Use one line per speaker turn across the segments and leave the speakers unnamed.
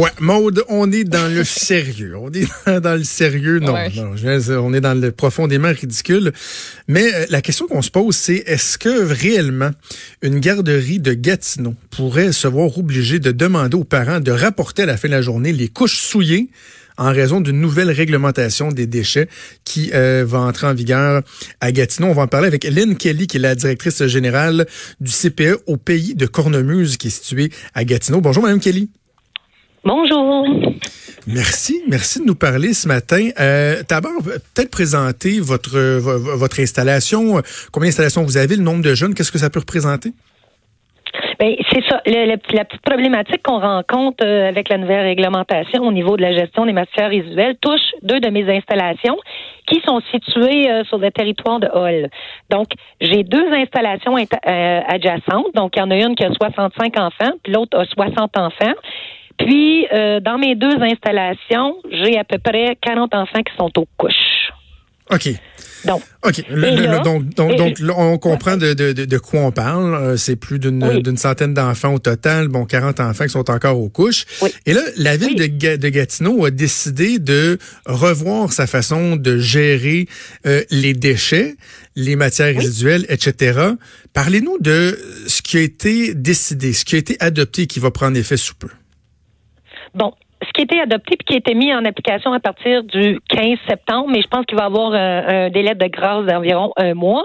Ouais, Maude, on est dans le sérieux. On est dans le sérieux. Non, non on est dans le profondément ridicule. Mais euh, la question qu'on se pose, c'est est-ce que réellement une garderie de Gatineau pourrait se voir obligée de demander aux parents de rapporter à la fin de la journée les couches souillées en raison d'une nouvelle réglementation des déchets qui euh, va entrer en vigueur à Gatineau? On va en parler avec Lynn Kelly, qui est la directrice générale du CPE au pays de Cornemuse, qui est situé à Gatineau. Bonjour, Madame Kelly.
Bonjour.
Merci, merci de nous parler ce matin. Euh, D'abord, peut-être présenter votre votre installation. Combien d'installations vous avez, le nombre de jeunes, qu'est-ce que ça peut représenter?
Ben, c'est ça. la petite problématique qu'on rencontre euh, avec la nouvelle réglementation au niveau de la gestion des matières résiduelles touche deux de mes installations qui sont situées euh, sur le territoire de Hall. Donc, j'ai deux installations euh, adjacentes. Donc, il y en a une qui a 65 enfants, puis l'autre a 60 enfants. Puis, euh, dans mes deux installations, j'ai à peu près 40 enfants qui sont aux couches.
OK. Donc, OK. donc, donc, donc on comprend de, de, de, quoi on parle. Euh, c'est plus d'une centaine d'enfants au total. Bon, 40 enfants qui sont encore aux couches. Et là, la ville de, de, Gatineau a décidé de revoir sa façon de gérer euh, les déchets, les matières résiduelles, etc. Parlez-nous de ce qui a été décidé, ce qui a été adopté qui va prendre effet sous peu.
Bon, ce qui a été adopté puis qui a été mis en application à partir du 15 septembre, mais je pense qu'il va y avoir euh, un, délai de grâce d'environ un mois,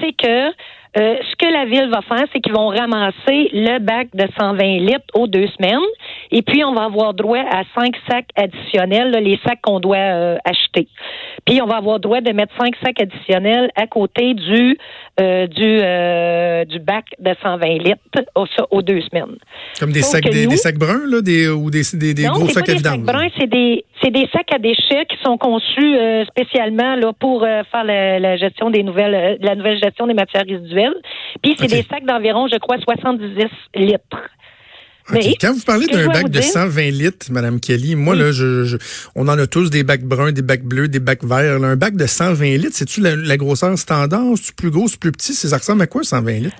c'est que euh, ce que la ville va faire, c'est qu'ils vont ramasser le bac de 120 litres aux deux semaines. Et puis, on va avoir droit à cinq sacs additionnels, les sacs qu'on doit euh, acheter. Puis, on va avoir droit de mettre cinq sacs additionnels à côté du euh, du du bac de 120 litres aux, deux semaines.
Comme des sacs des, sacs bruns là, des, ou des, des, des gros sacs à vidange.
Des sacs bruns, c'est des c'est des sacs à déchets qui sont conçus spécialement là pour faire la, la, gestion des nouvelles la nouvelle gestion des matières résiduelles. Puis c'est des sacs d'environ, je crois, 70 litres.
Quand vous parlez d'un bac de 120 litres, Madame Kelly, moi là, je, on en a tous des bacs bruns, des bacs bleus, des bacs verts. un bac de 120 litres, c'est-tu la, grosseur standard, c'est plus gros, c'est plus petit, ça ressemble à quoi 120 litres?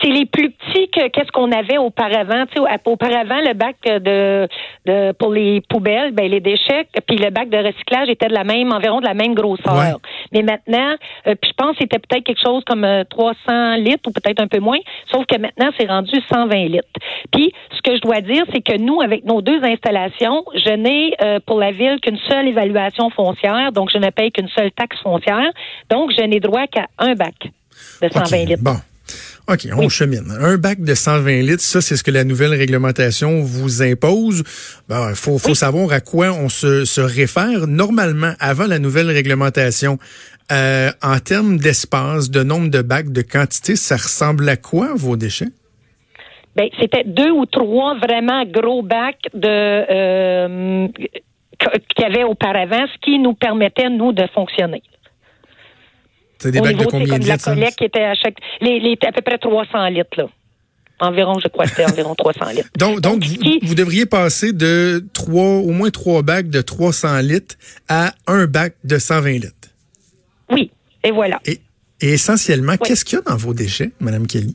C'est les plus que qu'est-ce qu'on avait auparavant. Tu sais, auparavant, le bac de, de pour les poubelles, ben les déchets, puis le bac de recyclage était de la même, environ de la même grosseur. Mais maintenant, euh, puis je pense que c'était peut-être quelque chose comme 300 euh, litres ou peut-être un peu moins, sauf que maintenant c'est rendu 120 litres. Puis ce que je dois dire, c'est que nous, avec nos deux installations, je n'ai euh, pour la ville qu'une seule évaluation foncière, donc je ne paye qu'une seule taxe foncière, donc je n'ai droit qu'à un bac de 120 litres.
Bon. OK, on chemine. Un bac de 120 litres, ça, c'est ce que la nouvelle réglementation vous impose. Il ben, faut, faut savoir à quoi on se, se réfère. Normalement, avant la nouvelle réglementation, euh, en termes d'espace, de nombre de bacs, de quantité, ça ressemble à quoi, vos déchets?
Ben, c'était deux ou trois vraiment gros bacs de euh, qu'il y avait auparavant, ce qui nous permettait, nous, de fonctionner.
C'est des bacs de combien de litres? La collecte
qui était à chaque, les, les, à peu près 300 litres, là. Environ, je crois, c'était environ 300 litres.
Donc, donc, vous, devriez passer de trois, au moins trois bacs de 300 litres à un bac de 120 litres.
Oui, et voilà.
Et, essentiellement, qu'est-ce qu'il y a dans vos déchets, Madame Kelly?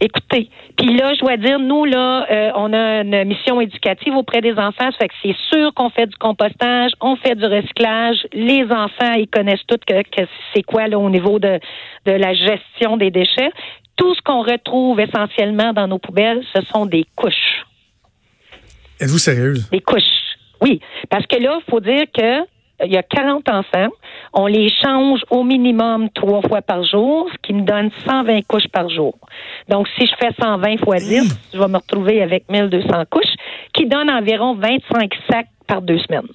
Écoutez, puis là, je dois dire, nous, là, euh, on a une mission éducative auprès des enfants. Ça fait que c'est sûr qu'on fait du compostage, on fait du recyclage. Les enfants, ils connaissent tout que, c'est quoi là au niveau de, de la gestion des déchets. Tout ce qu'on retrouve essentiellement dans nos poubelles, ce sont des couches.
Êtes-vous sérieuse?
Des couches. Oui, parce que là, il faut dire que il y a 40 enfants. On les change au minimum trois fois par jour, ce qui me donne 120 couches par jour. Donc, si je fais 120 fois 10, je vais me retrouver avec 1200 couches, qui donne environ 25 sacs par deux semaines.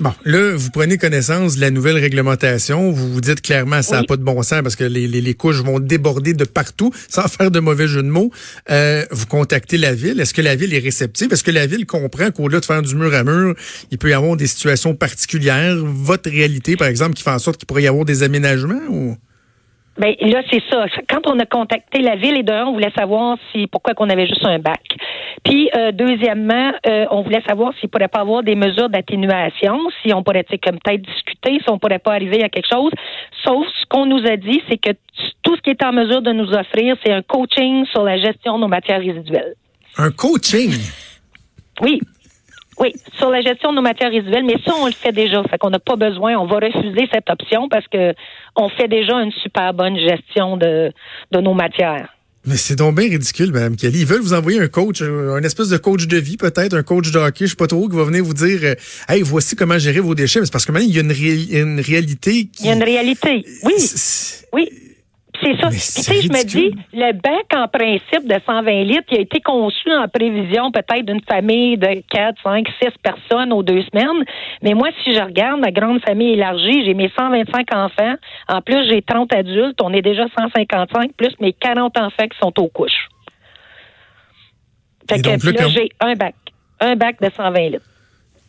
Bon, là, vous prenez connaissance de la nouvelle réglementation. Vous vous dites clairement ça n'a pas de bon sens parce que les, les, les, couches vont déborder de partout, sans faire de mauvais jeu de mots. Euh, vous contactez la ville. Est-ce que la ville est réceptive? Est-ce que la ville comprend qu'au-delà de faire du mur à mur, il peut y avoir des situations particulières? Votre réalité, par exemple, qui fait en sorte qu'il pourrait y avoir des aménagements? Ou?
Ben là, c'est ça. Quand on a contacté la ville et d'un, on voulait savoir si pourquoi qu'on avait juste un bac. Puis euh, deuxièmement, euh, on voulait savoir s'il pourrait pas avoir des mesures d'atténuation, si on pourrait comme peut-être discuter, si on pourrait pas arriver à quelque chose. Sauf ce qu'on nous a dit, c'est que tout ce qui est en mesure de nous offrir, c'est un coaching sur la gestion de nos matières résiduelles.
Un coaching?
Oui. Oui, sur la gestion de nos matières résiduelles, mais ça, on le fait déjà. Fait qu'on n'a pas besoin, on va refuser cette option parce que on fait déjà une super bonne gestion de, de nos matières.
Mais c'est donc bien ridicule, Mme Kelly. Ils veulent vous envoyer un coach, un espèce de coach de vie, peut-être, un coach de hockey, je sais pas trop, qui va venir vous dire euh, Hey, voici comment gérer vos déchets. Mais c'est parce que maintenant, il y a une, une réalité qui.
Il y a une réalité. Oui. Oui. C'est ça. Puis, tu sais, je me dis, le bac, en principe, de 120 litres, il a été conçu en prévision peut-être d'une famille de 4, 5, 6 personnes aux deux semaines. Mais moi, si je regarde ma grande famille élargie, j'ai mes 125 enfants. En plus, j'ai 30 adultes. On est déjà 155, plus mes 40 enfants qui sont aux couches. Fait que, là, j'ai un bac. Un bac de 120 litres.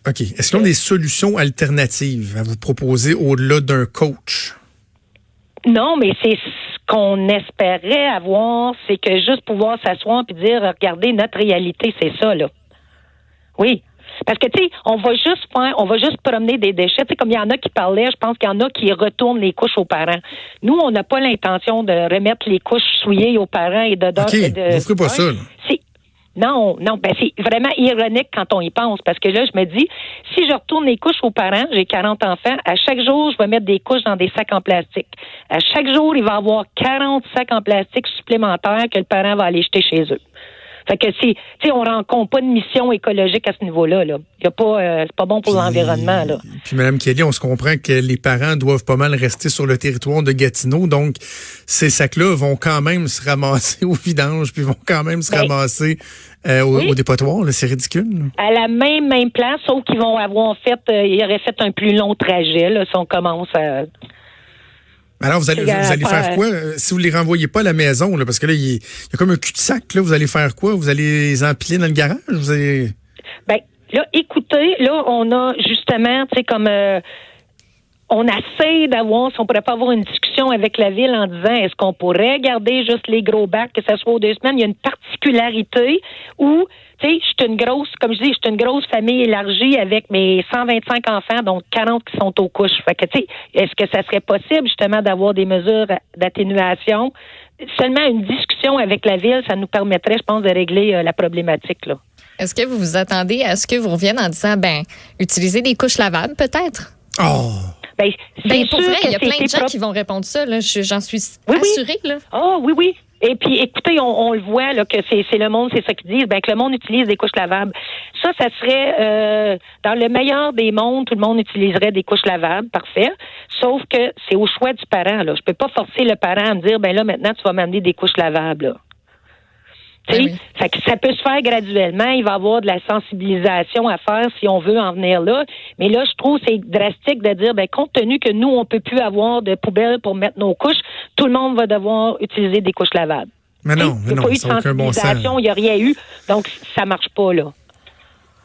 OK. Est-ce y a des solutions alternatives à vous proposer au-delà d'un coach?
Non, mais c'est qu'on espérait avoir, c'est que juste pouvoir s'asseoir et dire, regardez, notre réalité, c'est ça, là. Oui. Parce que, tu sais, on va juste faire, on va juste promener des déchets. Tu sais, comme il y en a qui parlaient, je pense qu'il y en a qui retournent les couches aux parents. Nous, on n'a pas l'intention de remettre les couches souillées aux parents et de...
OK, de, vous ferez pas ça,
non, non, ben c'est vraiment ironique quand on y pense parce que là, je me dis, si je retourne les couches aux parents, j'ai 40 enfants, à chaque jour, je vais mettre des couches dans des sacs en plastique. À chaque jour, il va y avoir 40 sacs en plastique supplémentaires que le parent va aller jeter chez eux. Fait que si, tu on rencontre pas de mission écologique à ce niveau-là. Là. Y a pas, euh, c'est pas bon pour l'environnement. Là.
Puis Mme Kelly, on se comprend que les parents doivent pas mal rester sur le territoire de Gatineau, donc ces sacs-là vont quand même se ramasser au vidange, puis vont quand même se ben, ramasser euh, au, dépotoir. C'est ridicule.
À la même même place, sauf qu'ils vont avoir fait, euh, ils auraient fait un plus long trajet là, si on commence à
alors, vous allez, vous allez faire quoi? Euh, si vous les renvoyez pas à la maison? Là, parce que là, il y, a comme un cul-de-sac. Là, vous allez faire quoi? Vous allez les empiler dans le garage? Vous allez...
Ben, là, écoutez, là, on a justement, tu sais, comme... Euh, on essaie d'avoir, si on pourrait pas avoir une discussion avec la ville en disant est-ce qu'on pourrait garder juste les gros bacs, que ça soit aux deux semaines? Il y a une particularité où, tu sais, je suis une grosse, comme je dis, je suis une grosse famille élargie avec mes 125 enfants, donc 40 qui sont aux couches. Fait que, tu sais, est-ce que ça serait possible justement d'avoir des mesures d'atténuation? Seulement une discussion avec la ville, ça nous permettrait, je pense, de régler euh, la problématique, là.
Est-ce que vous vous attendez à ce que vous reviennent en disant, ben, utiliser des couches lavables, peut-être?
Oh!
Ben,
ben pour vrai, il y a plein de gens qui vont répondre ça. J'en suis assurée.
Oui. Là. Oh, oui, oui. Et puis, écoutez, on, le voit là, que c'est le monde, c'est ça qu'ils disent, ben, que le monde utilise des couches lavables. Ça, ça serait euh, dans le meilleur des mondes, tout le monde utiliserait des couches lavables, parfait. Sauf que c'est au choix du parent. Là. Je peux pas forcer le parent à me dire, ben là, maintenant, tu vas m'amener des couches lavables. Là. Ben ça peut se faire graduellement. Il va y avoir de la sensibilisation à faire si on veut en venir là. Mais là, je trouve c'est drastique de dire, ben, compte tenu que nous, on peut plus avoir de poubelles pour mettre nos couches, tout le monde va devoir utiliser des couches lavables.
Mais non, mais non,
il n'y a pas eu de sensibilisation, il n'y a rien eu. Donc, ça marche pas, là.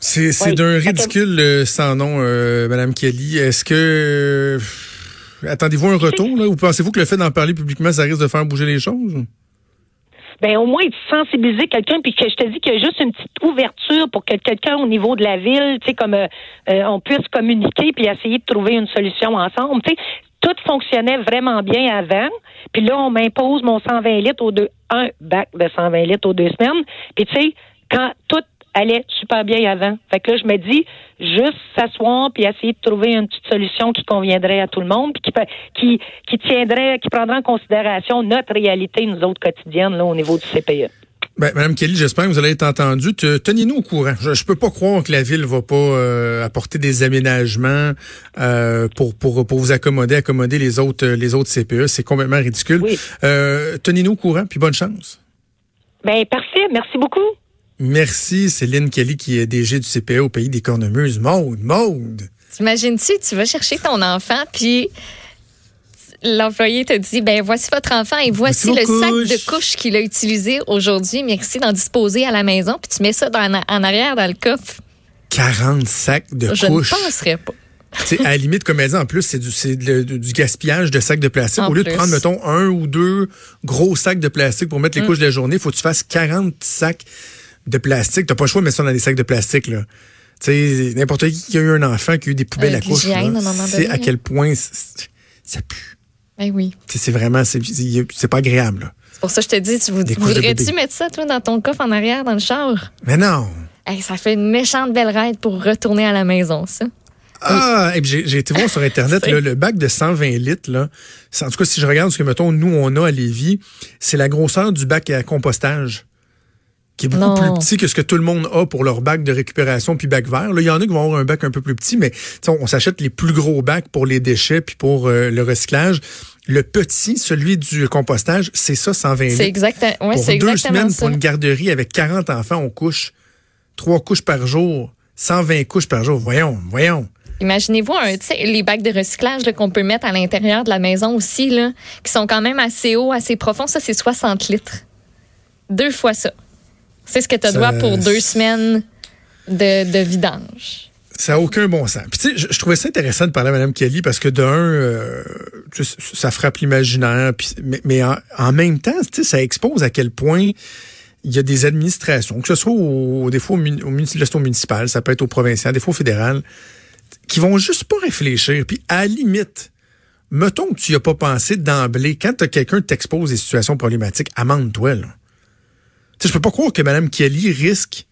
C'est d'un ridicule euh, sans nom, euh, Madame Kelly. Est-ce que... Euh, attendez-vous un retour, là? Ou pensez-vous que le fait d'en parler publiquement, ça risque de faire bouger les choses?
Ben au moins de sensibiliser quelqu'un, puis que je te dis qu'il y a juste une petite ouverture pour que quelqu'un au niveau de la ville, tu sais, comme euh, euh, on puisse communiquer puis essayer de trouver une solution ensemble. Tu sais, tout fonctionnait vraiment bien avant. Puis là, on m'impose mon 120 litres aux deux, un bac de 120 litres aux deux semaines. Puis tu sais, quand tout allait super bien avant. Fait que là, je me dis, juste s'asseoir puis essayer de trouver une petite solution qui conviendrait à tout le monde, puis qui, qui, qui tiendrait, qui prendrait en considération notre réalité, nous autres quotidiennes, là, au niveau du CPE.
Ben, Madame Kelly, j'espère que vous allez être entendue. Tenez-nous au courant. Je, ne peux pas croire que la ville va pas euh, apporter des aménagements euh, pour, pour pour vous accommoder, accommoder les autres les autres CPE. C'est complètement ridicule. Euh, tenez-nous au courant, puis bonne chance.
Ben parfait. Merci beaucoup.
Merci, Céline Kelly, qui est DG du CPE au pays des cornemuses. Maude, Maude!
T'imagines-tu, tu vas chercher ton enfant, puis l'employé te dit, ben voici votre enfant et voici le sac de couches qu'il a utilisé aujourd'hui. Merci d'en disposer à la maison, puis tu mets ça en arrière dans le coffre.
40 sacs de couches. Je
ne penserais pas.
à la limite, comme elle dit, en plus, c'est du, du, gaspillage de sacs de plastique. Au lieu de prendre, mettons, un ou deux gros sacs de plastique pour mettre les mm. couches de la journée, il faut que tu fasses 40 sacs de plastique. T'as pas le choix de mettre ça dans des sacs de plastique, là. Tu sais, n'importe qui qui a eu un enfant qui a eu des poubelles euh, à couche, c'est à quel point ça pue.
Ben oui.
C'est vraiment, c'est pas agréable,
C'est pour ça que je te dis, tu voudrais-tu mettre ça, toi, dans ton coffre en arrière, dans le char?
Mais non.
ça fait une méchante belle raide pour retourner à la maison, ça.
Ah, j'ai été voir sur Internet le bac de 120 litres. Là, en tout cas, si je regarde ce que, mettons, nous, on a à Lévis, c'est la grosseur du bac à compostage qui est beaucoup plus petit que ce que tout le monde a pour leur bac de récupération puis bac vert. Là, il y en a qui vont avoir un bac un peu plus petit, mais on, s'achète les plus gros bacs pour les déchets puis pour euh, le recyclage. Le petit, celui du compostage, c'est ça, 120 litres.
C'est exactement, ouais,
Pour deux semaines, pour une garderie avec 40 enfants, on couche trois couches par jour, 120 couches par jour. Voyons, voyons.
Imaginez-vous les bacs de recyclage qu'on peut mettre à l'intérieur de la maison aussi, là, qui sont quand même assez hauts, assez profonds. Ça, c'est 60 litres. Deux fois ça. C'est ce que tu dois pour deux semaines de, vidange.
Ça n'a aucun bon sens. Puis tu sais, je, trouvais ça intéressant de parler à Mme Kelly parce que d'un, euh, ça frappe l'imaginaire, mais, en, même temps, tu sais, ça expose à quel point il y a des administrations, que ce soit au, des fois au, au, municipal, ça peut être au provincial, des fois au fédéral, qui vont juste pas réfléchir. Puis à la limite, mettons que tu n'y as pas pensé d'emblée, quand as quelqu'un t'expose des situations problématiques, amende-toi. Là. Je peux pas croire que Mme Kelly risque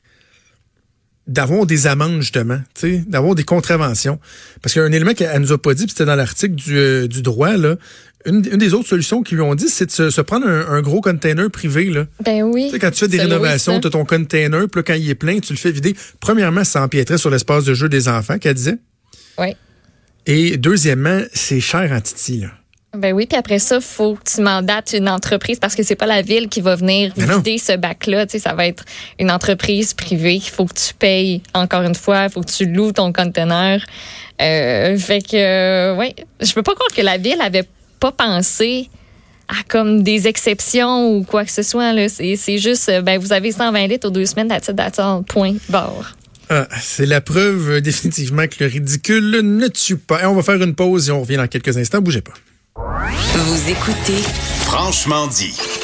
d'avoir des amendes, justement, d'avoir des contraventions. Parce qu'il y a un élément qu'elle nous a pas dit, puis c'était dans l'article du, euh, du droit, là. Une, des autres solutions qu'ils lui ont dit, c'est de se, prendre un, gros container privé. Là.
Ben oui.
quand tu fais des rénovations, tu as ton container, puis quand il est plein, tu le fais vider. Premièrement, ça empiéterait sur l'espace de jeu des enfants, qu'elle disait.
Oui.
Et deuxièmement, c'est cher en titi, là.
Ben oui, puis après ça, faut que tu mandates une entreprise parce que c'est pas la ville qui va venir vider ce bac-là. Tu sais, ça va être une entreprise privée. Il faut que tu payes encore une fois. Il faut que tu loues ton conteneur. Euh, fait que, euh, ouais, je peux pas croire que la ville avait pas pensé à comme des exceptions ou quoi que ce soit. Là. C'est, c'est juste, euh, ben, vous avez 120 litres aux deux semaines, d'attente, point, bord.
Ah, c'est la preuve euh, définitivement que le ridicule ne tue pas. Et on va faire une pause et on revient dans quelques instants. Bougez pas.
Vous écoutez Franchement dit.